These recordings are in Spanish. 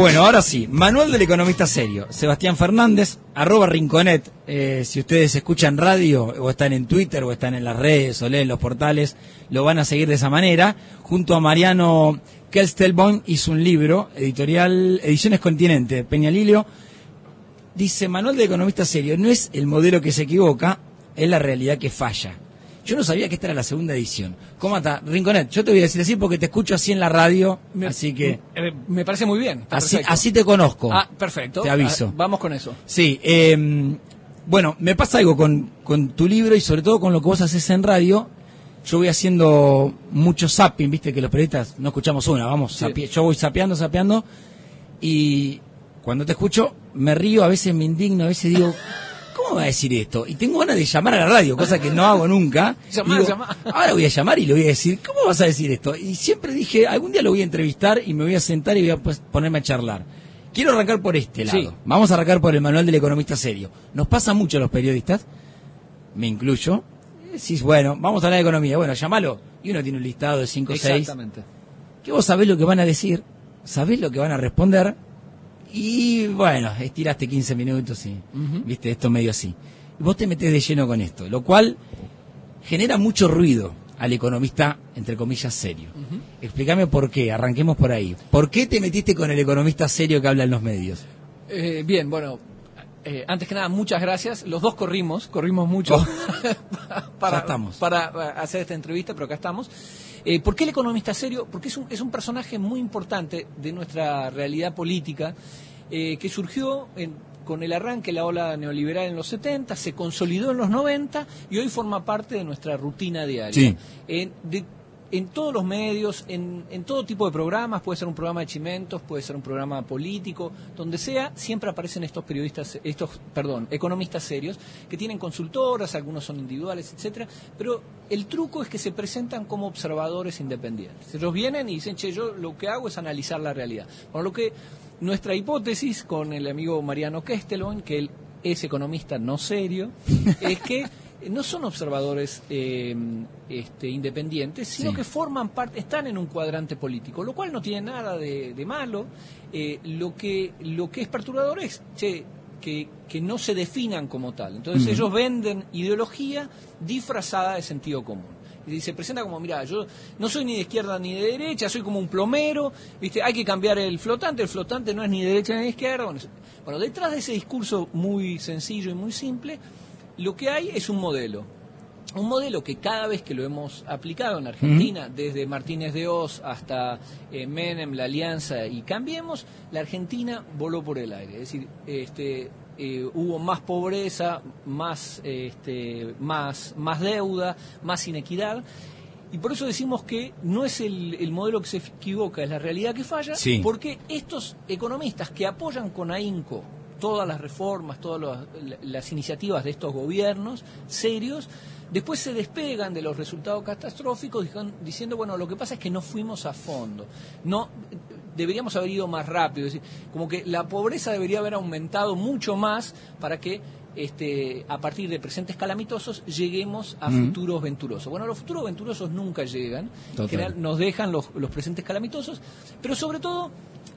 Bueno, ahora sí, Manual del Economista Serio. Sebastián Fernández, arroba Rinconet. Eh, si ustedes escuchan radio o están en Twitter o están en las redes o leen los portales, lo van a seguir de esa manera. Junto a Mariano Kelstelbaum hizo un libro, editorial Ediciones Continente, Peñalilio. Dice, Manual del Economista Serio, no es el modelo que se equivoca, es la realidad que falla. Yo no sabía que esta era la segunda edición. ¿Cómo está? Rinconet, yo te voy a decir así porque te escucho así en la radio, Me- así que eh, me parece muy bien. así, perfecto. así te conozco. Ah, perfecto. Te aviso. Ah, vamos con eso. Sí, eh, bueno, me pasa algo con, con tu libro y sobre todo con lo que vos haces en radio. Yo voy haciendo mucho zapping, viste que los periodistas no escuchamos una, vamos, Sí. zapi- yo voy sapeando, sapeando y cuando te escucho me río, a veces me indigno, a veces digo, ¿cómo va a decir esto? Y tengo ganas de llamar a la radio, cosa que no hago nunca. Llamá, Digo, llamá. Ahora voy a llamar y le voy a decir, ¿cómo vas a decir esto? Y siempre dije, algún día lo voy a entrevistar y me voy a sentar y voy a ponerme a charlar. Quiero arrancar por este lado. Sí. Vamos a arrancar por el manual del economista serio. Nos pasa mucho a los periodistas, me incluyo. Decís, bueno, vamos a hablar de economía. Bueno, llámalo. Y uno tiene un listado de 5 o 6. Exactamente. Que vos sabés lo que van a decir, sabés lo que van a responder. Y bueno, estiraste 15 minutos y viste esto medio así. Y vos te metés de lleno con esto, lo cual genera mucho ruido al economista, entre comillas, serio. Explícame por qué, arranquemos por ahí. ¿Por qué te metiste con el economista serio que habla en los medios? Eh, bien, bueno, eh, antes que nada, muchas gracias. Los dos corrimos, corrimos mucho Oh. para, para hacer esta entrevista, pero acá estamos. Eh, ¿Por qué el economista serio? Porque es un, es un personaje muy importante de nuestra realidad política eh, que surgió en- con el arranque de la ola neoliberal en los 70, se consolidó en los 90 y hoy forma parte de nuestra rutina diaria. Sí. De- en todos los medios, en, en todo tipo de programas, puede ser un programa de chimentos, puede ser un programa político, donde sea, siempre aparecen estos periodistas, estos, perdón, economistas serios, que tienen consultoras, algunos son individuales, etcétera, pero el truco es que se presentan como observadores independientes. Ellos vienen y dicen, che, yo lo que hago es analizar la realidad. Bueno, lo que nuestra hipótesis con el amigo Mariano Kestelon, que él es economista no serio, es que no son observadores eh, este, independientes, sino Sí. que forman parte, están en un cuadrante político, lo cual no tiene nada de, de malo. Eh, lo que lo que es perturbador es che, que, que no se definan como tal. Entonces ellos venden ideología disfrazada de sentido común. Y se presenta como, mira, yo no soy ni de izquierda ni de derecha, soy como un plomero, ¿viste? Hay que cambiar el flotante, el flotante no es ni de derecha ni de izquierda. Bueno, bueno, detrás de ese discurso muy sencillo y muy simple, lo que hay es un modelo. Un modelo que cada vez que lo hemos aplicado en Argentina, desde Martínez de Oz hasta eh, Menem, la Alianza y Cambiemos, la Argentina voló por el aire. Es decir, este, eh, hubo más pobreza, más, este, más, más deuda, más inequidad. Y por eso decimos que no es el, el modelo que se equivoca, es la realidad que falla, Sí. porque estos economistas que apoyan con ahínco todas las reformas, todas las iniciativas de estos gobiernos serios, después se despegan de los resultados catastróficos diciendo, bueno, lo que pasa es que no fuimos a fondo, no deberíamos haber ido más rápido, es decir, como que la pobreza debería haber aumentado mucho más para que este, a partir de presentes calamitosos lleguemos a Mm. futuros venturosos. Bueno, los futuros venturosos nunca llegan, en general nos dejan los, los presentes calamitosos, pero sobre todo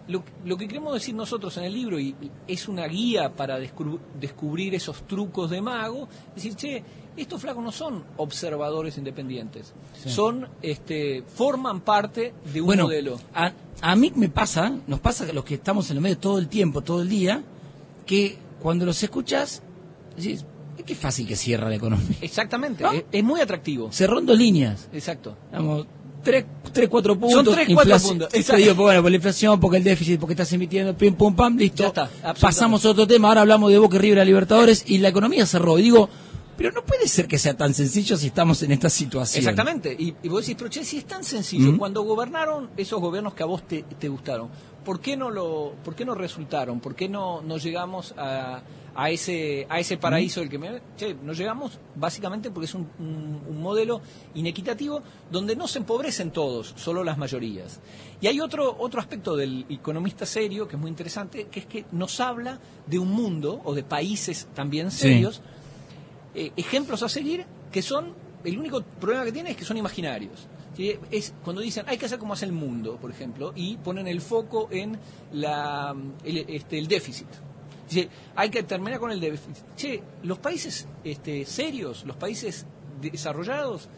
lo, lo, que queremos decir nosotros en el libro y, es una guía para descubri descubrir esos trucos de mago, es decir, che, estos flacos no son observadores independientes, son, este, forman parte de un modelo. A, a mí me pasa, nos pasa que los que estamos en el medio todo el tiempo, todo el día, que cuando los escuchas, decís, es que fácil que cierra la economía. Exactamente, es, es, muy atractivo. Cerrando líneas. Exacto. Vamos, 3, 3 4 puntos. Son 3, 4 puntos. Digo, bueno, por la inflación, porque el déficit, porque estás emitiendo, pim, pum, pam, listo. Ya está, Pasamos a otro tema, ahora hablamos de Boca River a Libertadores y la economía cerró. Y digo, pero no puede ser que sea tan sencillo si estamos en esta situación. Exactamente. Y, y vos decís, pero che, si es tan sencillo, Mm. cuando gobernaron esos gobiernos que a vos te, te gustaron, ¿por qué no lo, por qué no resultaron? ¿Por qué no, no llegamos a, a ese, a ese paraíso del que me, che, no llegamos básicamente porque es un, un- un modelo inequitativo donde no se empobrecen todos, solo las mayorías. Y hay otro, otro aspecto del economista serio que es muy interesante, que es que nos habla de un mundo o de países también Sí. Eh, ejemplos a seguir que son el único problema que tiene es que son imaginarios. ¿sí? Es cuando dicen hay que hacer como hace el mundo, por ejemplo, y ponen el foco en la, el, este, déficit. Dice, hay que terminar con el déficit. Che, los países este, serios, los países desarrollados,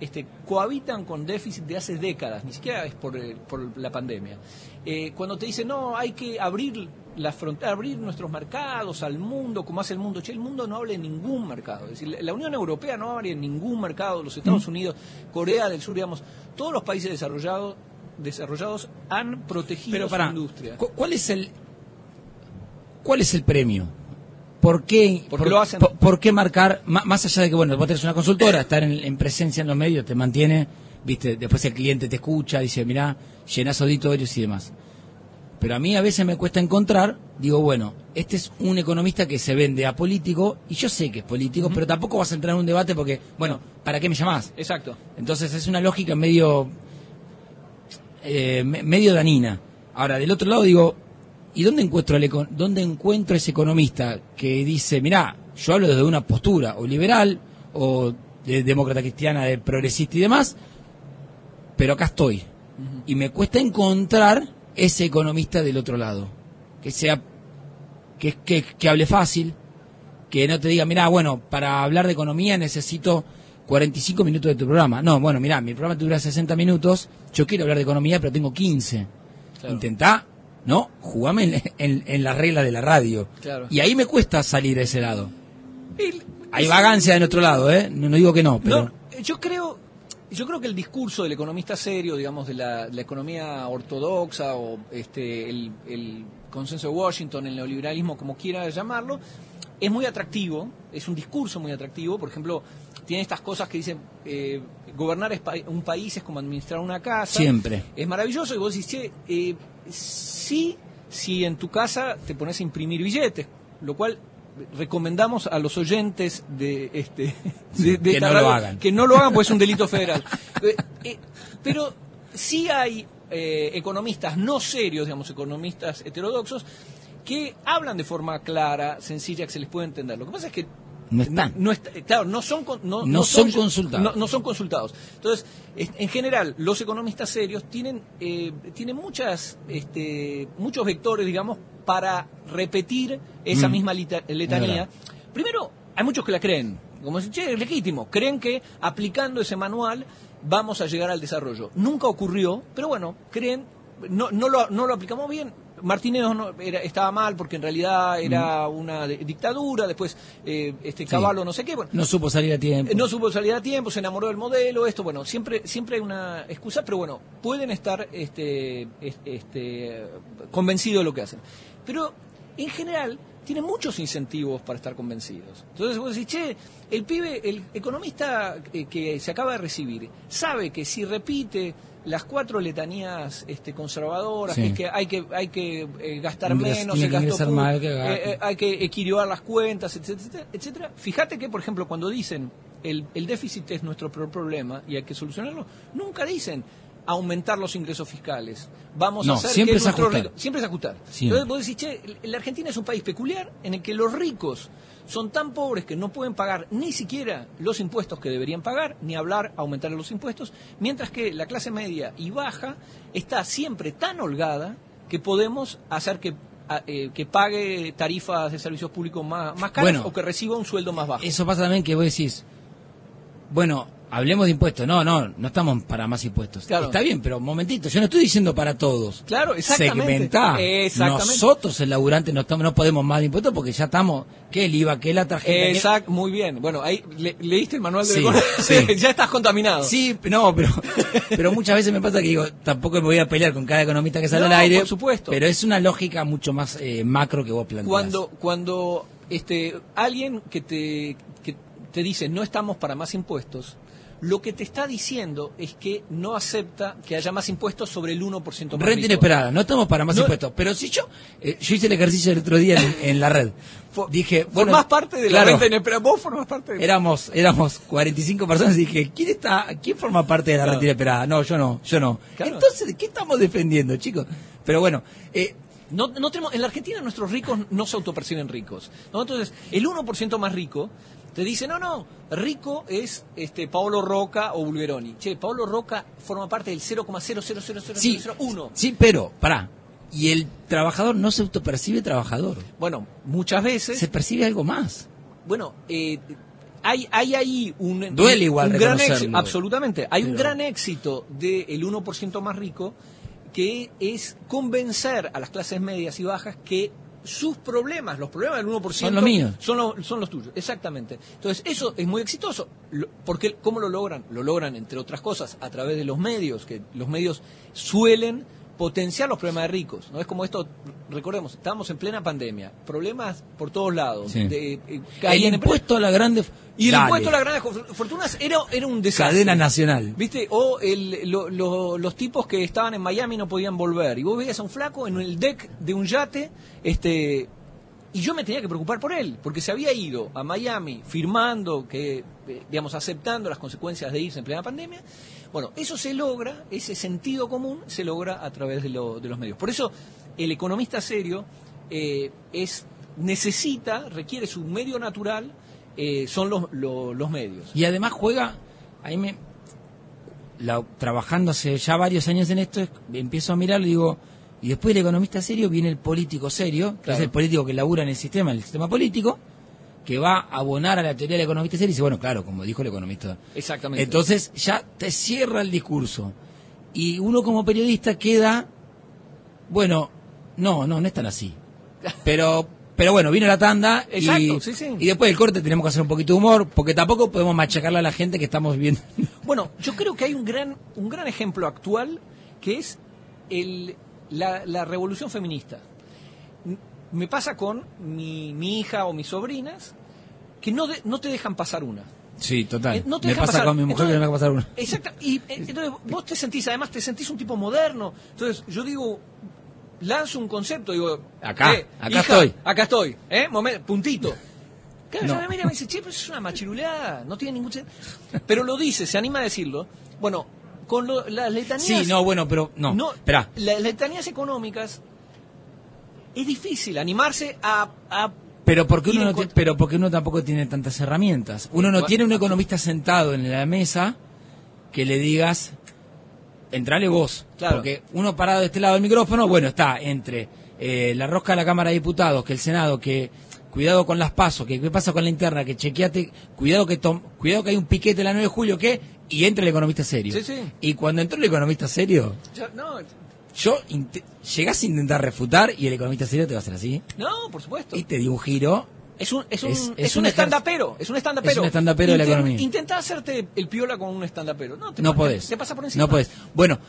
este, cohabitan con déficit de hace décadas, ni siquiera es por, por la pandemia. Eh, cuando te dicen, no, hay que abrir la frontera, abrir nuestros mercados al mundo, como hace el mundo, che, el mundo no abre en ningún mercado. Es decir, la- Unión Europea no abre en ningún mercado, los Estados Unidos, Corea del Sur, digamos, todos los países desarrollados desarrollados han protegido Pero su para, industria. ¿cuál es el cuál es el premio? ¿Por qué, por, lo hacen- por- por qué marcar, ma- más allá de que, bueno, vos tenés una consultora, estar en, en presencia en los medios te mantiene, viste, después el cliente te escucha, dice, mirá, llenás auditorios y demás. Pero a mí a veces me cuesta encontrar, digo, bueno, este es un economista que se vende a político, y yo sé que es político, pero tampoco vas a entrar en un debate porque, bueno, ¿para qué me llamás? Exacto. Entonces es una lógica medio eh, me- medio danina. Ahora, del otro lado digo, ¿y dónde encuentro, el eco- dónde encuentro ese economista que dice, mirá, yo hablo desde una postura o liberal o de demócrata cristiana, de progresista y demás, pero acá estoy. Y me cuesta encontrar ese economista del otro lado, que sea, que, que, que hable fácil, que no te diga, mira, bueno, para hablar de economía necesito 45 minutos de tu programa. No, bueno, mira, mi programa dura 60 minutos, yo quiero hablar de economía, pero tengo 15. Claro. Intentá, ¿no? Jugame en, en, en la regla de la radio. Claro. Y ahí me cuesta salir de ese lado. El- Hay es- vagancia en otro lado, ¿eh? No, no digo que no, pero... No, yo creo, yo creo que el discurso del economista serio, digamos, de la, la economía ortodoxa o este, el, el consenso de Washington, el neoliberalismo, como quiera llamarlo, es muy atractivo, es un discurso muy atractivo. Por ejemplo, tiene estas cosas que dicen, eh, gobernar un país es como administrar una casa. Siempre. Es maravilloso y vos decís, che, eh, sí, si en tu casa te pones a imprimir billetes, lo cual recomendamos a los oyentes de este de- de que esta no lo radio hagan. que no lo hagan pues es un delito federal Eh, eh, pero sí hay eh, economistas no serios digamos economistas heterodoxos que hablan de forma clara sencilla que se les puede entender lo que pasa es que No están. no está- claro, no son, no, No son consultados. No, son consultados. Entonces, es- en general, los economistas serios tienen, eh, tienen muchas, este, muchos vectores, digamos, para repetir esa Mm. misma lita- letanía. Primero, hay muchos que la creen. Como dicen, che, es legítimo. Creen que aplicando ese manual vamos a llegar al desarrollo. Nunca ocurrió, pero bueno, creen, no, no, lo, no lo aplicamos bien. Martínez no, era, estaba mal porque en realidad era una de- dictadura, después eh, este Caballo no sé qué, bueno, No supo salir a tiempo. eh, no supo salir a tiempo, se enamoró del modelo, esto, bueno, siempre, siempre hay una excusa, pero bueno, pueden estar este, es- este, convencidos de lo que hacen. Pero en general tienen muchos incentivos para estar convencidos. Entonces vos decís, che, el pibe, el economista eh, que se acaba de recibir, sabe que si repite las cuatro letanías este, conservadoras, Sí. que es que hay que, hay que eh, gastar Ingres- menos, tiene el gasto que eh, eh, hay que equilibrar las cuentas, etcétera, etcétera. Fíjate que, por ejemplo, cuando dicen el, el déficit es nuestro peor problema y hay que solucionarlo, nunca dicen aumentar los ingresos fiscales. Vamos No, a hacer siempre que es nuestros ricos- siempre es ajustar. Siempre. Entonces vos decís, che, la Argentina es un país peculiar en el que los ricos son tan pobres que no pueden pagar ni siquiera los impuestos que deberían pagar, ni hablar aumentar los impuestos, mientras que la clase media y baja está siempre tan holgada que podemos hacer que, a- eh, que pague tarifas de servicios públicos más, más caras Bueno. o que reciba un sueldo más bajo. Eso pasa también que vos decís, bueno, hablemos de impuestos. No, no, no estamos para más impuestos. Claro. Está bien, pero un momentito, yo no estoy diciendo para todos. Claro, exactamente. Segmentá. Exactamente. Nosotros, el laburante, no, estamos, no podemos más de impuestos porque ya estamos, que el IVA, que la tarjeta. Exacto, muy bien. Bueno, ahí le- leíste el manual de Sí, ya estás contaminado. Sí, no, pero, pero muchas veces me pasa que digo, tampoco me voy a pelear con cada economista que sale No, al aire. por supuesto. Pero es una lógica mucho más eh, macro que vos planteás. Cuando, cuando este, alguien que te, que te dice no estamos para más impuestos, lo que te está diciendo es que no acepta que haya más impuestos sobre el 1% más Renta rico. inesperada, no estamos para más No- impuestos. Pero si yo, eh, yo hice el ejercicio el otro día en, en la red. Fo- Dije, bueno, Formás parte de claro, la renta inesperada. Vos formás parte de Éramos, éramos 45 personas y dije, ¿quién está, quién forma parte de la Claro. renta inesperada? No, yo no, yo no. Claro. Entonces, ¿de qué estamos defendiendo, chicos? Pero bueno, eh, No, no tenemos, en la Argentina nuestros ricos no se autoperciben ricos. ¿no? Entonces, el 1% más rico Te dice, no, no, rico es este Paolo Roca o Bulgeroni. Che, Paolo Roca forma parte del 0,00001. Sí, sí, pero, pará. Y el trabajador no se autopercibe trabajador. Bueno, muchas veces... Se percibe algo más. Bueno, eh, hay, hay ahí un... Duele igual un gran éxito, absolutamente. Hay un gran éxito del 1% más rico que es convencer a las clases medias y bajas que sus problemas, los problemas del 1%, Son los míos. Son, lo- son los tuyos, exactamente. Entonces, eso es muy exitoso. Porque, ¿Cómo lo logran? Lo logran, entre otras cosas, a través de los medios, que los medios suelen potenciar los problemas de ricos. ¿no? Es como esto, recordemos, estábamos en plena pandemia, problemas por todos lados. Sí. de- eh, El impuesto a la grande... y el Dale. impuesto a las grandes for- fortunas era, era un desastre. Cadena nacional. ¿Viste? O el- lo- lo- los tipos que estaban en Miami no podían volver. Y vos veías a un flaco en el deck de un yate, este. Y yo me tenía que preocupar por él, porque se había ido a Miami firmando, que, digamos, aceptando las consecuencias de irse en plena pandemia. Bueno, eso se logra, ese sentido común se logra a través de, lo- de los medios. Por eso, el economista serio eh, es necesita, requiere su medio natural, eh, son los, lo- los medios. Y además juega, ahí me, la- trabajando hace ya varios años en esto, es- empiezo a mirarlo y digo, y después del economista serio viene el político serio, que es el político que labura en el sistema, en el sistema político, que va a abonar a la teoría del economista serio y dice, bueno, claro, como dijo el economista. Exactamente. Entonces ya te cierra el discurso. Y uno como periodista queda, bueno, no, no, no es tan así. Pero, pero bueno, vino la tanda y, Exacto, sí, sí. y después del corte tenemos que hacer un poquito de humor, porque tampoco podemos machacarle a la gente que estamos viendo. Bueno, yo creo que hay un gran, un gran ejemplo actual que es el, la, la revolución feminista. Me pasa con mi, mi hija o mis sobrinas que no, de- no te dejan pasar una. Sí, total. Eh, no te me pasa pasar. con mi mujer que no me deja pasar una. Exacto. Y eh, entonces vos te sentís, además te sentís un tipo moderno. Entonces yo digo, lanzo un concepto, digo, Acá, eh, acá hija, estoy. Acá estoy, ¿eh? Momen- puntito. Claro, No. ella me mira y me dice, che, pero eso es una machiruleada, no tiene ningún sentido. Pero lo dice, se anima a decirlo. Bueno, con lo- las letanías... Sí, no, bueno, pero no. No, Esperá. las letanías económicas es difícil animarse a... a Pero porque uno no pero porque uno tampoco tiene tantas herramientas. Uno no tiene un economista sentado en la mesa que le digas entrale vos. Claro. Porque uno parado de este lado del micrófono, bueno, está entre eh, la rosca de la Cámara de Diputados, que el Senado, que cuidado con las pasos, que qué pasa con la interna, que chequeate, cuidado que tom- cuidado que hay un piquete la 9 de julio, que y entra el economista serio. Sí, sí. Y cuando entró el economista serio, no, yo llegás a intentar refutar y el economista serio te va a hacer así no, por supuesto. y te dio un giro Es un, es un, Es- es, es un un stand-upero, es un stand-upero. es un stand-upero de la economía. Intentá hacerte el piola con un stand-upero. No, te no pasa- podés. Te pasa por encima. No podés. Bueno,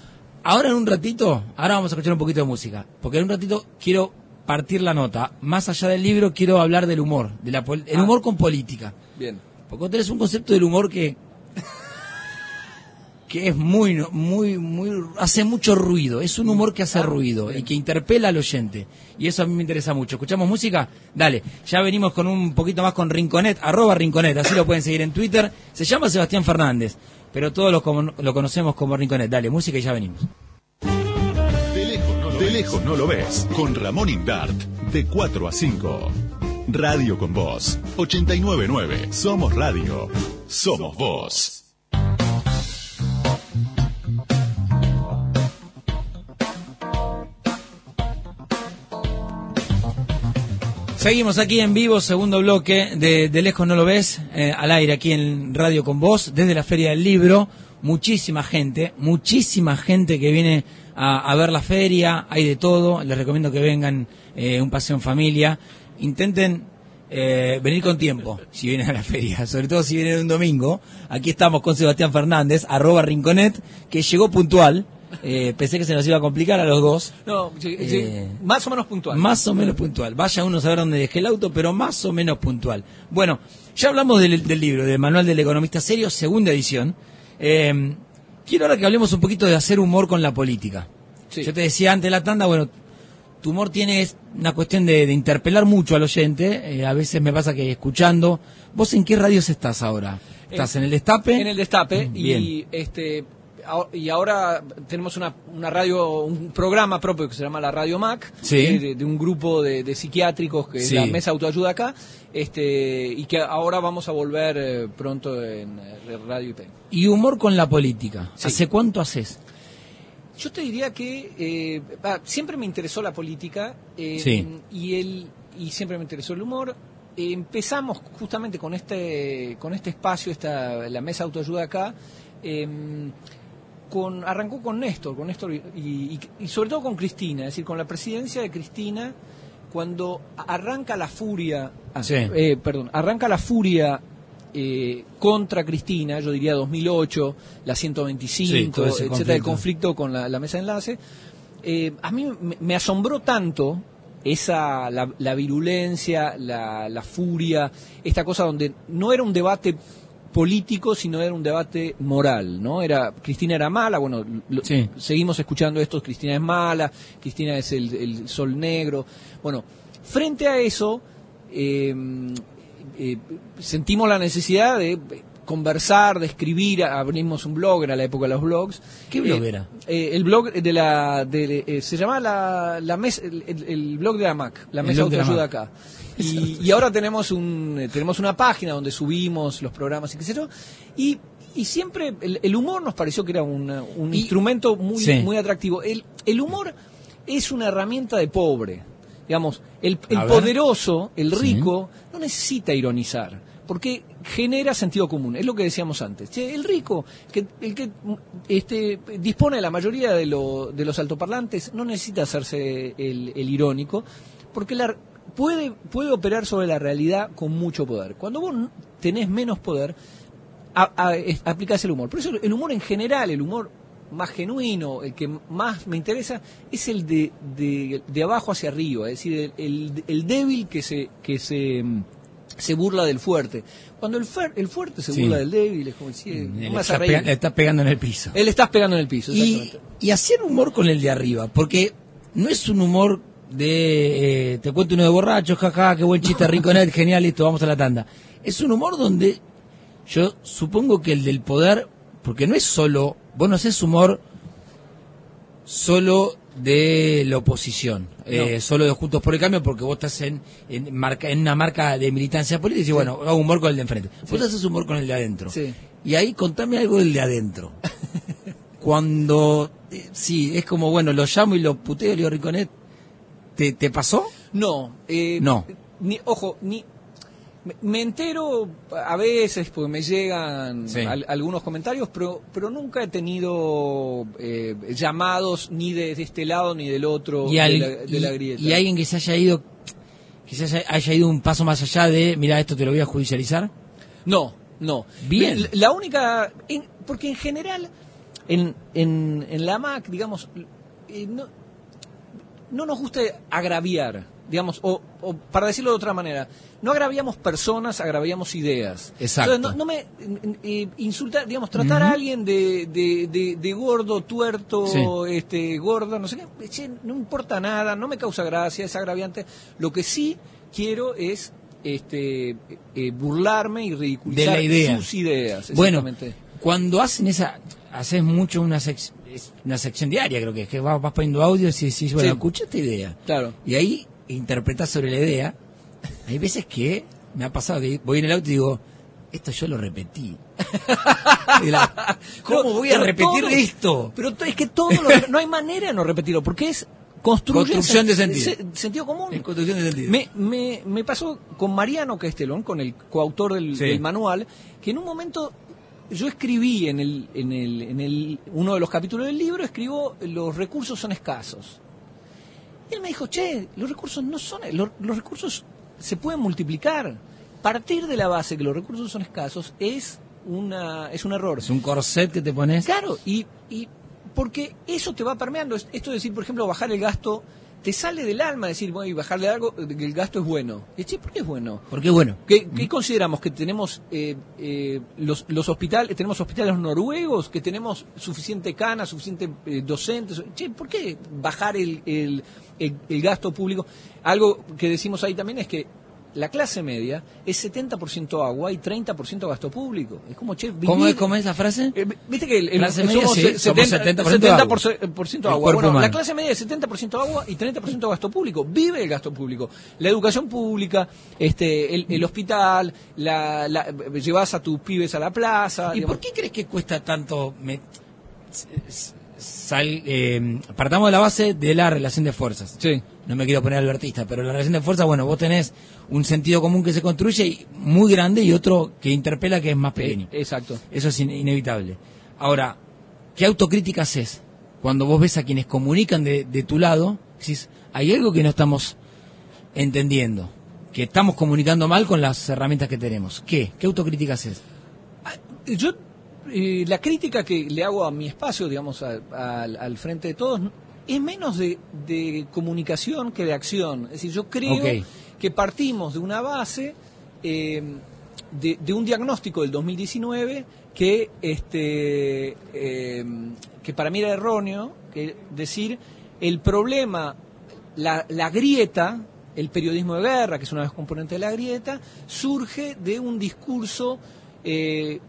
ahora en un ratito, ahora vamos a escuchar un poquito de música. Porque en un ratito quiero partir la nota. Más allá del libro, quiero hablar del humor. De la el Ah. humor con política. Bien. Porque vos tenés un concepto del humor que. Que es muy, no- muy, muy. hace mucho ruido. Es un humor que hace Ah, ruido bien. y que interpela al oyente. Y eso a mí me interesa mucho. ¿Escuchamos música? Dale. Ya venimos con un poquito más con Rinconet, arroba Rinconet. Así lo pueden seguir en Twitter. Se llama Sebastián Fernández. Pero todos lo, conocemos como Rinconet. Dale, música y ya venimos. De lejos, no lo, de lejos no lo ves. Con Ramón Indart, de 4 a 5. Radio con Voz, 899. Somos Radio. Somos Voz. Seguimos aquí en vivo, segundo bloque de, de Lejos No Lo Ves, eh, al aire aquí en Radio con Vos, desde la Feria del Libro. Muchísima gente, muchísima gente que viene a, ver la feria, hay de todo. Les recomiendo que vengan eh, un paseo en familia. Intenten eh, venir con tiempo si vienen a la feria, sobre todo si vienen un domingo. Aquí estamos con Sebastián Fernández, arroba Rinconet, que llegó puntual. Eh, pensé que se nos iba a complicar a los dos. No, Eh, más o menos puntual. Más o menos puntual. Vaya uno a saber dónde dejé el auto, pero más o menos puntual. Bueno, ya hablamos del, del libro, del Manual del Economista Serio, segunda edición. Eh, quiero ahora que hablemos un poquito de hacer humor con la política. Sí. Yo te decía antes de la tanda, bueno, tu humor tiene una cuestión de, de interpelar mucho al oyente. Eh, a veces me pasa que escuchando. ¿Vos en qué radios estás ahora? ¿Estás en el Destape? En el destape Bien. y este y ahora tenemos una, una radio, un programa propio que se llama la Radio Mac, Sí. eh, de, de un grupo de, de psiquiátricos que Sí. es la Mesa Autoayuda acá, este, y que ahora vamos a volver eh, pronto en eh, Radio IP. Y humor con la política. Sí. ¿Hace cuánto haces? Yo te diría que eh, siempre me interesó la política eh, y el y siempre me interesó el humor. Empezamos justamente con este con este espacio, esta la mesa autoayuda acá. eh, con, arrancó con Néstor, con Néstor y, y- y sobre todo con Cristina, es decir, con la presidencia de Cristina, cuando arranca la furia, ah, Sí. eh, perdón, arranca la furia eh, contra Cristina, yo diría 2008, la Sí, 125, todo ese etcétera, el conflicto. conflicto con la, la mesa de enlace, eh, a mí me, me asombró tanto esa la, la virulencia, la, la furia, esta cosa donde no era un debate político, sino era un debate moral, ¿no? Era Cristina era mala, bueno, lo- Sí. seguimos escuchando esto, Cristina es mala, Cristina es el, el sol negro. Bueno, frente a eso, eh, eh, sentimos la necesidad de conversar, de escribir, abrimos un blog, era la época de los blogs. ¿Qué blog Eh, era? eh, el blog de la, de, eh, se llamaba la, la mesa, el, el- blog de la Mac, la mesa de Mac. acá. Y, y ahora tenemos un eh, tenemos una página donde subimos los programas y qué sé yo. Y, y siempre el, el humor nos pareció que era una- un Y- instrumento muy, Sí. muy atractivo. El, el humor es una herramienta de pobre. Digamos, el, el poderoso, el Sí. rico, no necesita ironizar, porque genera sentido común. Es lo que decíamos antes. El rico, que, el que este, dispone de la mayoría de, lo- de los altoparlantes, no necesita hacerse el, irónico, porque la, puede, operar sobre la realidad con mucho poder. Cuando vos tenés menos poder, a- a- aplicás el humor. Por eso el humor en general, el humor más genuino, el que más me interesa, es el de, de, abajo hacia arriba, es decir, el, el- el débil que se, que se, mm, se burla del fuerte. Cuando el, fer- el fuerte se Sí. burla del débil, es como decir, no me Le pega- le estás pegando en el piso. Él estás pegando en el piso, y, y hacer humor con el de arriba, porque no es un humor de eh, te cuento uno de borrachos, jaja, qué buen chiste, Rinconet, genial, listo, vamos a la tanda. Es un humor donde yo supongo que el del poder, porque no es solo, vos no haces humor solo de la oposición, eh, solo de Juntos por el Cambio, porque vos estás en, en, marca, en una marca de militancia política y decís, bueno, hago humor con el de enfrente. Vos haces humor con el de adentro. Sí. Y ahí contame algo del de adentro. Cuando, eh, sí, es como, bueno, lo llamo y lo puteo, le digo, Riconet, ¿te, ¿te pasó? No, eh, No. Ni, ojo, ni me, me entero a veces porque me llegan Sí. al- algunos comentarios, pero pero nunca he tenido eh, llamados ni de, de este lado ni del otro Y, al- de, la, de y- la grieta. y alguien que se haya ido, que se haya, haya ido un paso más allá de, mira, esto te lo voy a judicializar. No, no. Bien. La, la única. en- porque en general, en, en, en la MAC, digamos, eh, no, no nos gusta agraviar, digamos, o, o para decirlo de otra manera, no agraviamos personas, agraviamos ideas. Exacto. Entonces, no, no me eh, insultar, digamos, tratar a alguien de, de, de- de gordo, tuerto, Sí. este, gorda, no sé qué, che, no importa nada, no me causa gracia, es agraviante. Lo que sí quiero es este eh, burlarme y ridiculizar De la idea. sus ideas. Bueno, exactamente. cuando hacen esa, haces mucho una, sec- es una sección diaria, creo que es que vas, vas poniendo audios y decís, bueno, Sí. escucha esta idea. Claro. Y ahí interpretás sobre la idea. Hay veces que me ha pasado que voy en el auto y digo, esto yo lo repetí. La- ¿Cómo Pero- voy a repetir todo- esto? Pero es que todo lo- no hay manera de no repetirlo, porque es Construcción de sen- sentido. se- sentido común. En construcción de sentido. Me, me, me pasó con Mariano Castelón, con el coautor del, Sí. del manual, que en un momento yo escribí en el, en el, en el uno de los capítulos del libro, escribo los recursos son escasos. Y él me dijo, che, los recursos no son, los, los recursos se pueden multiplicar. Partir de la base que los recursos son escasos es una es un error. Es un corset que te pones. Claro, y, y porque eso te va permeando. Es- Esto de decir, por ejemplo, bajar el gasto, te sale del alma decir, voy a bajarle algo, que el gasto es bueno. Y che, ¿por qué es bueno? Porque bueno, ¿Qué, qué consideramos? ¿Que tenemos eh, eh, los, los hospitales, tenemos hospitales noruegos, que tenemos suficiente cana, suficiente eh, docentes? Che, ¿por qué bajar el, el, el- el gasto público? Algo que decimos ahí también es que la clase media es 70% agua y 30% gasto público. Es como, che, vivir- ¿Cómo es, cómo es la frase? Eh, Viste que el, el- Clase media, somos, sí, eh, somos 70%, 70% agua. 70% agua. Bueno, la clase media es 70% agua y 30% gasto público. Vive el gasto público. La educación pública, este, el, el hospital, la, la- llevas a tus pibes a la plaza. ¿Y digamos. por qué crees que cuesta tanto? me- sal- eh, partamos de la base de la relación de fuerzas. Sí. No me quiero poner albertista, pero la relación de fuerzas, bueno, vos tenés un sentido común que se construye y- muy grande y otro que interpela que es más pequeño. Eh, exacto. Eso es in- inevitable. Ahora, ¿qué autocrítica haces cuando vos ves a quienes comunican de, de tu lado? Decís, hay algo que no estamos entendiendo, que estamos comunicando mal con las herramientas que tenemos. ¿Qué? ¿Qué autocrítica haces? Yo, eh, la crítica que le hago a mi espacio, digamos, a- al- al frente de todos, es menos de, de comunicación que de acción. Es decir, yo creo que partimos de una base, eh, de, de un diagnóstico del 2019 que, este, eh, que para mí era erróneo, que decir, el problema, la, la grieta, el periodismo de guerra, que es una de las componentes de la grieta, surge de un discurso eh,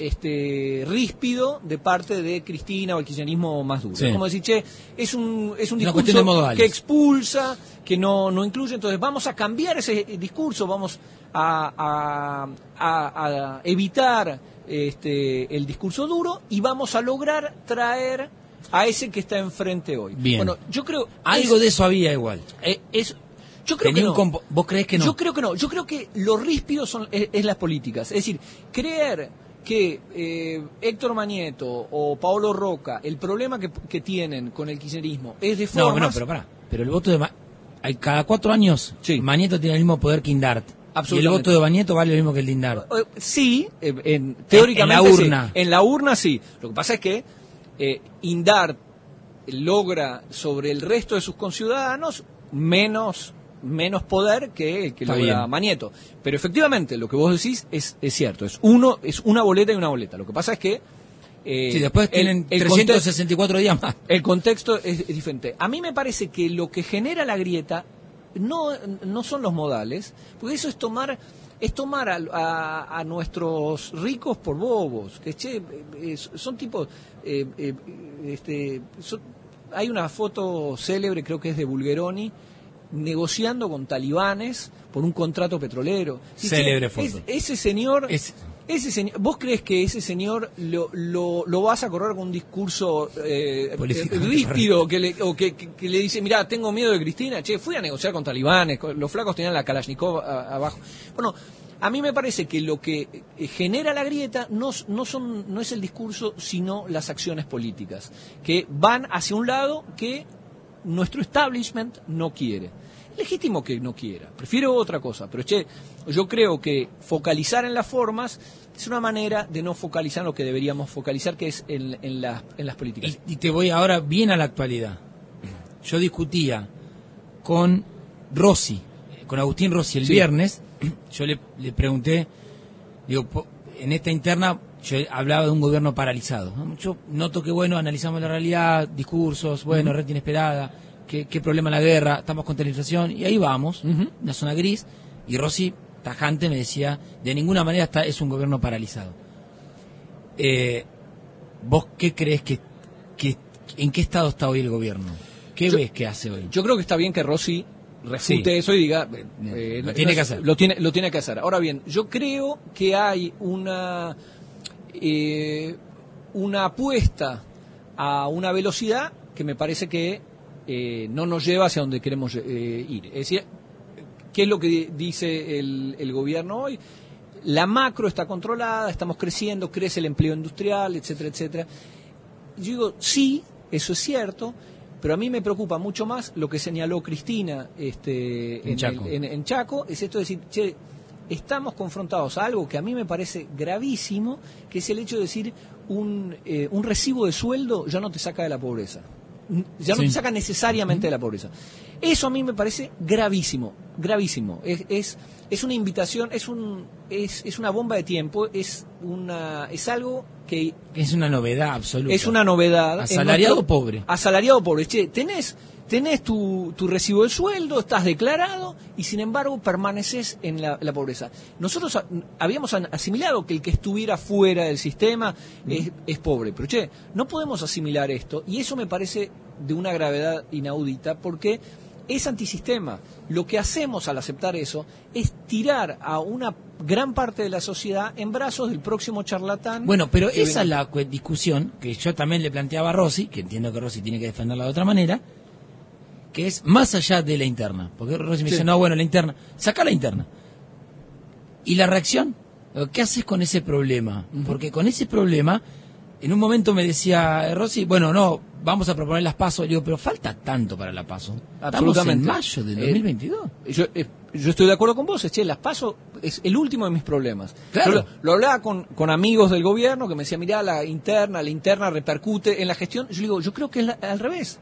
este ríspido de parte de Cristina o el kirchnerismo más duro. Sí. Es como decir, che, es un, es un discurso que expulsa, que no, no incluye, entonces vamos a cambiar ese discurso, vamos a, a- a- a evitar este, el discurso duro y vamos a lograr traer a ese que está enfrente hoy. Bien. Bueno, yo creo... Algo es- de eso había igual. eh, es- yo creo Tenía que no. ¿Vos crees que no? Yo creo que no. Yo creo que lo ríspido son, es, es las políticas. Es decir, creer que eh, Héctor Manieto o Paolo Roca, el problema que, que tienen con el kirchnerismo es de No, formas... no, pero pará. Pero el voto de... Ma- hay cada cuatro años, Sí. Manieto tiene el mismo poder que Indart. Y el voto de Manieto vale lo mismo que el de Indart. Eh, Sí, eh, en- teóricamente en la sí. urna. En la urna sí. Lo que pasa es que eh, Indart logra sobre el resto de sus conciudadanos menos menos poder que el que Está logra bien. Manieto. Pero efectivamente lo que vos decís es, es cierto. Es uno es una boleta y una boleta. Lo que pasa es que eh, Sí, después el- tienen el 364 días más. el contexto es, es diferente. A mí me parece que lo que genera la grieta no, no son los modales, porque eso es tomar es tomar a, a- a nuestros ricos por bobos, que che, eh, son tipos eh, eh, este, son- hay una foto célebre, creo que es de Bulgeroni, negociando con talibanes por un contrato petrolero. Célebre foto. es- ese señor Es- ese señor, ¿Vos crees que ese señor lo, lo, lo vas a correr con un discurso eh, eh, ríspido que le, o que, que- que le dice, mira, tengo miedo de Cristina? Che, fui a negociar con talibanes, los flacos tenían la Kalashnikov a- abajo. Bueno, a mí me parece que lo que eh, genera la grieta no, no, son, no es el discurso, sino las acciones políticas, que van hacia un lado que nuestro establishment no quiere. Legítimo que no quiera, prefiero otra cosa, pero che, yo creo que focalizar en las formas es una manera de no focalizar en lo que deberíamos focalizar, que es en, en las, en las políticas. Y, y te voy ahora bien a la actualidad. Yo discutía con Rossi, con Agustín Rossi el Sí. viernes. Yo le, le pregunté, digo, en esta interna yo hablaba de un gobierno paralizado. ¿no? Yo noto que, bueno, analizamos la realidad, discursos, bueno, red inesperada, qué, qué problema la guerra, estamos contra la inflación, y ahí vamos, Ujú. una zona gris. Y Rossi, tajante, me decía, de ninguna manera está, es un gobierno paralizado. Eh, ¿Vos qué crees que, que en qué estado está hoy el gobierno? ¿Qué Yo- ves que hace hoy? Yo creo que está bien que Rossi refute Sí. eso y diga Eh, eh, lo tiene no que hacer. lo tiene lo tiene que hacer ahora bien yo creo que hay una eh, una apuesta a una velocidad que me parece que eh, no nos lleva hacia donde queremos eh, ir. Es decir qué es lo que dice el, el gobierno hoy la macro está controlada estamos creciendo crece el empleo industrial etcétera etcétera. Yo digo, sí, eso es cierto, pero a mí me preocupa mucho más lo que señaló Cristina este, En en, Chaco. el- en- en Chaco, es esto de decir, che, estamos confrontados a algo que a mí me parece gravísimo, que es el hecho de decir, un, eh, un recibo de sueldo ya no te saca de la pobreza. Ya no Sí. te saca necesariamente de la pobreza. Eso a mí me parece gravísimo, gravísimo. Es, es, es una invitación, es, un, es, es una bomba de tiempo, es, una, es algo que Es una novedad absoluta. es una novedad. Asalariado nuestro- pobre. Asalariado pobre. Che, tenés tenés tu, tu recibo de sueldo, estás declarado y sin embargo permaneces en la, la pobreza. Nosotros a- habíamos asimilado que el que estuviera fuera del sistema es, es pobre, pero che, no podemos asimilar esto y eso me parece de una gravedad inaudita porque es antisistema. Lo que hacemos al aceptar eso es tirar a una gran parte de la sociedad en brazos del próximo charlatán. Bueno, pero esa es la cu- discusión que yo también le planteaba a Rossi, que entiendo que Rossi tiene que defenderla de otra manera, que es más allá de la interna. Porque Rossi me Sí. dice, no, bueno, la interna, saca la interna. ¿Y la reacción? ¿Qué haces con ese problema? Porque con ese problema, en un momento me decía eh, Rossi, bueno, no, vamos a proponer las pasos. Digo, pero falta tanto para la paso. Estamos en Absolutamente. mayo del Eh, 2022. Yo, eh, yo estoy de acuerdo con vos, che, las paso es el último de mis problemas. Claro. Lo hablaba con, con amigos del gobierno que me decían, mirá, la interna, la interna repercute en la gestión. Yo digo, yo creo que es la- al revés.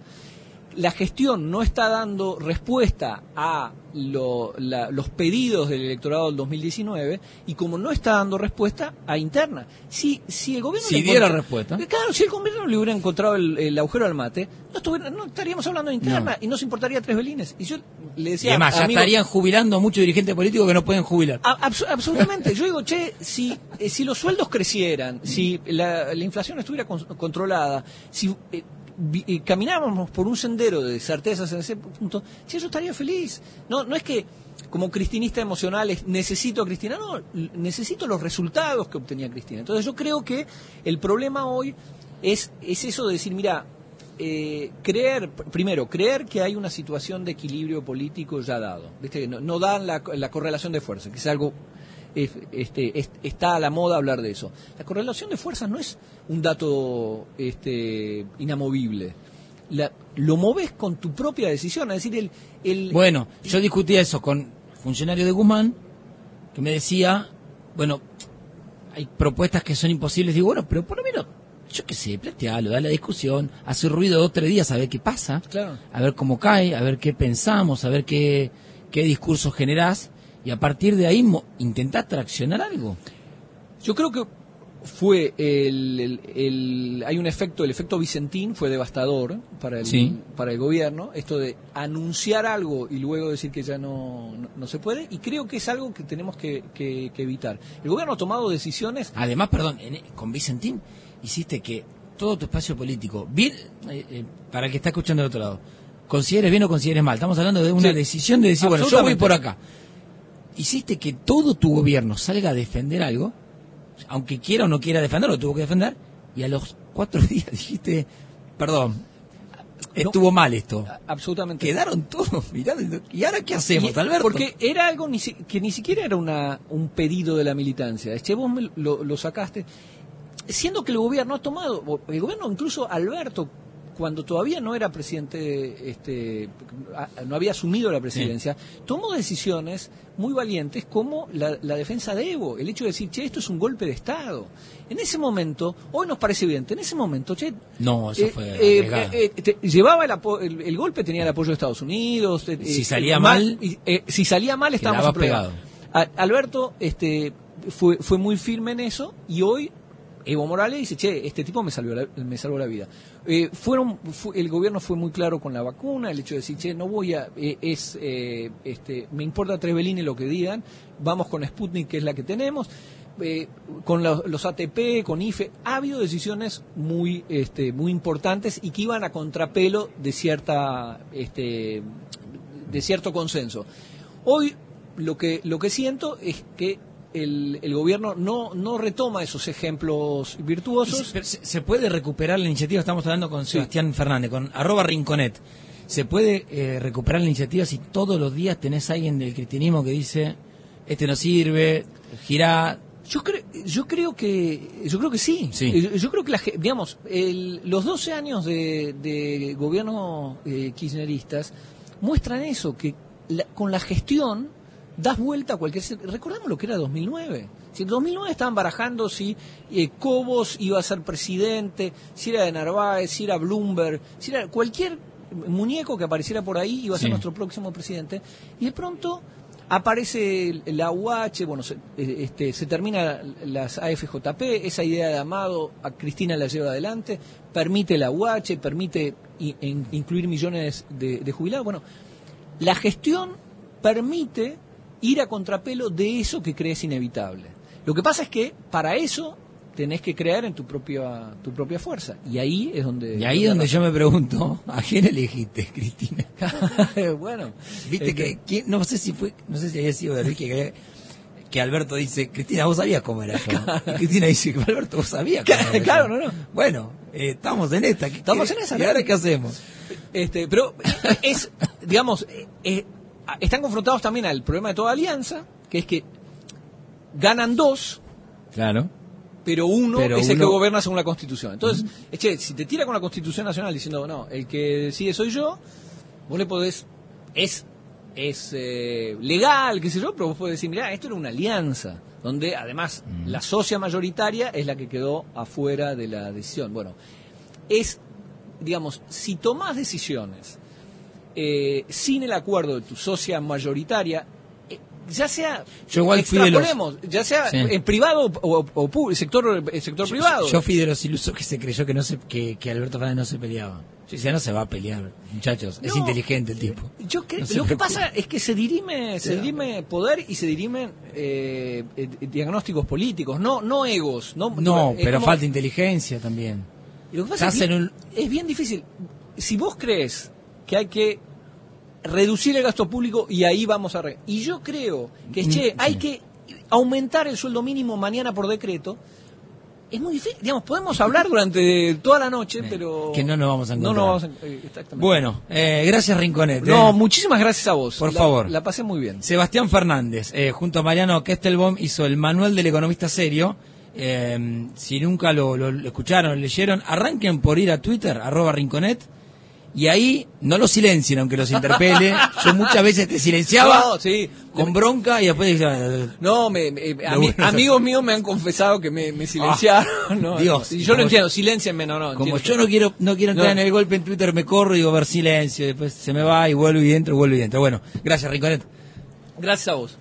La gestión no está dando respuesta a lo- la- los pedidos del electorado del 2019 y como no está dando respuesta a interna. Si, si el gobierno... Si diera respuesta. Claro, si el gobierno le hubiera encontrado el, el agujero al mate, no, estuviera- no estaríamos hablando de interna No. y nos importaría tres belines. Y yo le Y decía... además, ya amigo- estarían jubilando muchos dirigentes políticos que no pueden jubilar. a- abs- absolutamente. Yo digo, che, si, eh, si los sueldos crecieran, si la, la inflación estuviera con- controlada, si eh, eh, caminábamos por un sendero de certezas en ese punto, che, yo estaría feliz. No, no es que como cristinista emocional es, necesito a Cristina, no, necesito los resultados que obtenía Cristina. Entonces yo creo que el problema hoy es, es eso de decir, mira, eh, creer, pr- primero, creer que hay una situación de equilibrio político ya dado. ¿Viste? No, no dan la, la correlación de fuerzas, que es algo. Es- este, es- está a la moda hablar de eso. La correlación de fuerzas no es un dato este, inamovible. La- lo moves con tu propia decisión. Es decir, el. el Bueno, yo discutía eso con funcionario de Guzmán, que me decía, bueno, hay propuestas que son imposibles. Digo, bueno, pero por lo menos, yo qué sé, plantealo, da la discusión, hace ruido dos, tres días, a ver qué pasa, Claro. a ver cómo cae, a ver qué pensamos, a ver qué, qué discursos generás, y a partir de ahí mo- intentá traccionar algo. Yo creo que fue el, el- el- hay un efecto, el efecto Vicentín fue devastador para el, Sí. para el gobierno, esto de anunciar algo y luego decir que ya no, no, no se puede, y creo que es algo que tenemos que, que- que evitar. El gobierno ha tomado decisiones, Además, perdón, en- con Vicentín hiciste que todo tu espacio político, bien, eh, eh, para el que está escuchando del otro lado, consideres bien o consideres mal, estamos hablando de una Sí. decisión de decir, bueno, yo voy por acá. Hiciste que todo tu gobierno salga a defender algo, aunque quiera o no quiera defenderlo, tuvo que defender, y a los cuatro días dijiste, perdón, estuvo mal esto. absolutamente. Quedaron todos mirando, ¿y ahora qué hacemos, Y- Alberto? Porque era algo ni que ni siquiera era una, un pedido de la militancia. Che, vos me lo, lo sacaste. Siendo que el gobierno ha tomado, el gobierno incluso Alberto, cuando todavía no era presidente, este, no había asumido la presidencia, tomó decisiones muy valientes como la, la defensa de Evo, el hecho de decir, che, esto es un golpe de Estado. En ese momento, hoy nos parece evidente, en ese momento, che, No, eso eh, fue eh, eh, eh, te- llevaba el, apo- el, el golpe tenía el apoyo de Estados Unidos Si salía mal, si salía mal estábamos quedaba en problemas. pegado. A- Alberto este fue fue muy firme en eso y hoy Evo Morales dice, che, este tipo me salvó la, vida. Eh, fueron, fu- el gobierno fue muy claro con la vacuna, el hecho de decir, che, no voy a, eh, es, eh, este, me importa tres velines lo que digan, vamos con Sputnik, que es la que tenemos. Con los, los ATP, con IFE, ha habido decisiones muy, este, muy importantes y que iban a contrapelo de cierta, este, de cierto consenso. Hoy lo que, lo que siento es que el, el gobierno no, no retoma esos ejemplos virtuosos. se, puede recuperar la iniciativa, estamos hablando con Sebastián Fernández, con arroba Rinconet. ¿Se puede eh, recuperar la iniciativa si todos los días tenés a alguien del cristianismo que dice, este no sirve, girá? Yo creo, yo creo que, yo creo que sí. Sí. Eh, Yo, yo creo que la, digamos, el- los 12 años de, de gobierno eh, kirchneristas muestran eso, que la- con la gestión das vuelta a cualquier... Recordamos lo que era 2009. Si en 2009 estaban barajando si eh, Cobos iba a ser presidente, si era de Narváez, si era Bloomberg, si era cualquier muñeco que apareciera por ahí iba a ser Sí. nuestro próximo presidente. Y de pronto Aparece la UH, bueno, se, eh, este, se termina las AFJP, esa idea de Amado a Cristina la lleva adelante, permite la UH, permite i- in- incluir millones de, de jubilados. Bueno, la gestión permite ir a contrapelo de eso que crees inevitable. Lo que pasa es que para eso tenés que creer en tu propia tu propia fuerza y ahí es donde Y ahí es donde yo me pregunto, ¿a quién elegiste, Cristina? bueno Viste este, que, no sé si fue, no sé si había sido Enrique que, que Alberto dice, Cristina, vos sabías cómo era yo. Y Cristina dice, Alberto, vos sabías cómo era yo". Claro, no, no. Bueno, eh, estamos en esta. ¿qué- Estamos en esa, ¿Y ahora qué hacemos? Este, pero es, digamos, eh, eh, están confrontados también al problema de toda alianza, que es que ganan dos, Claro. pero uno Pero es el que gobierna según la Constitución. Entonces, che, si te tira con la Constitución Nacional diciendo, no, el que decide soy yo, vos le podés, es, es eh, legal, qué sé yo, pero vos podés decir, mirá, esto era una alianza, donde además la socia mayoritaria es la que quedó afuera de la decisión. Bueno, es, digamos, si tomás decisiones eh, sin el acuerdo de tu socia mayoritaria, eh, ya sea, Yo igual fui de los- ya sea Sí. en privado o, o- o sector, el sector privado. Yo fui de los ilusos que se creyó que no se, que, que Alberto Fernández no se peleaba. Yo decía, no se va a pelear, muchachos. Es inteligente el tipo. Yo No se lo que pasa es que se dirime, se dirime poder y se dirimen eh, eh, diagnósticos políticos, no, no egos. No, pero como- falta inteligencia también. y lo que pasa es, en un- es bien difícil. Si vos crees que hay que reducir el gasto público y ahí vamos a... re- y yo creo que, Mm, che, hay que aumentar el sueldo mínimo mañana por decreto. Es muy difícil, digamos, podemos hablar durante toda la noche, pero... que no nos vamos a No encontrar. nos vamos a... eh, exactamente. Bueno, eh, gracias Rinconet. No, eh. muchísimas gracias a vos. Por La- favor. La pasé muy bien. Sebastián Fernández, eh, junto a Mariano Kestelbaum, hizo el manual del economista serio. Eh, si nunca lo, lo- lo escucharon, leyeron, arranquen por ir a Twitter, arroba Rinconet, y ahí no los silencien, aunque los interpele. Yo muchas veces te silenciaba No, sí. con bronca y después decía, No, me, ami- bueno- amigos míos me han confesado que me, me silenciaron. no, Dios. Y yo lo entiendo, silencienme, no, no. como entiendo. yo no quiero no quiero entrar en el golpe en Twitter, me corro y digo ver silencio, después se me va y vuelvo y entro, vuelvo y entro. Bueno, gracias Rinconet. Gracias a vos.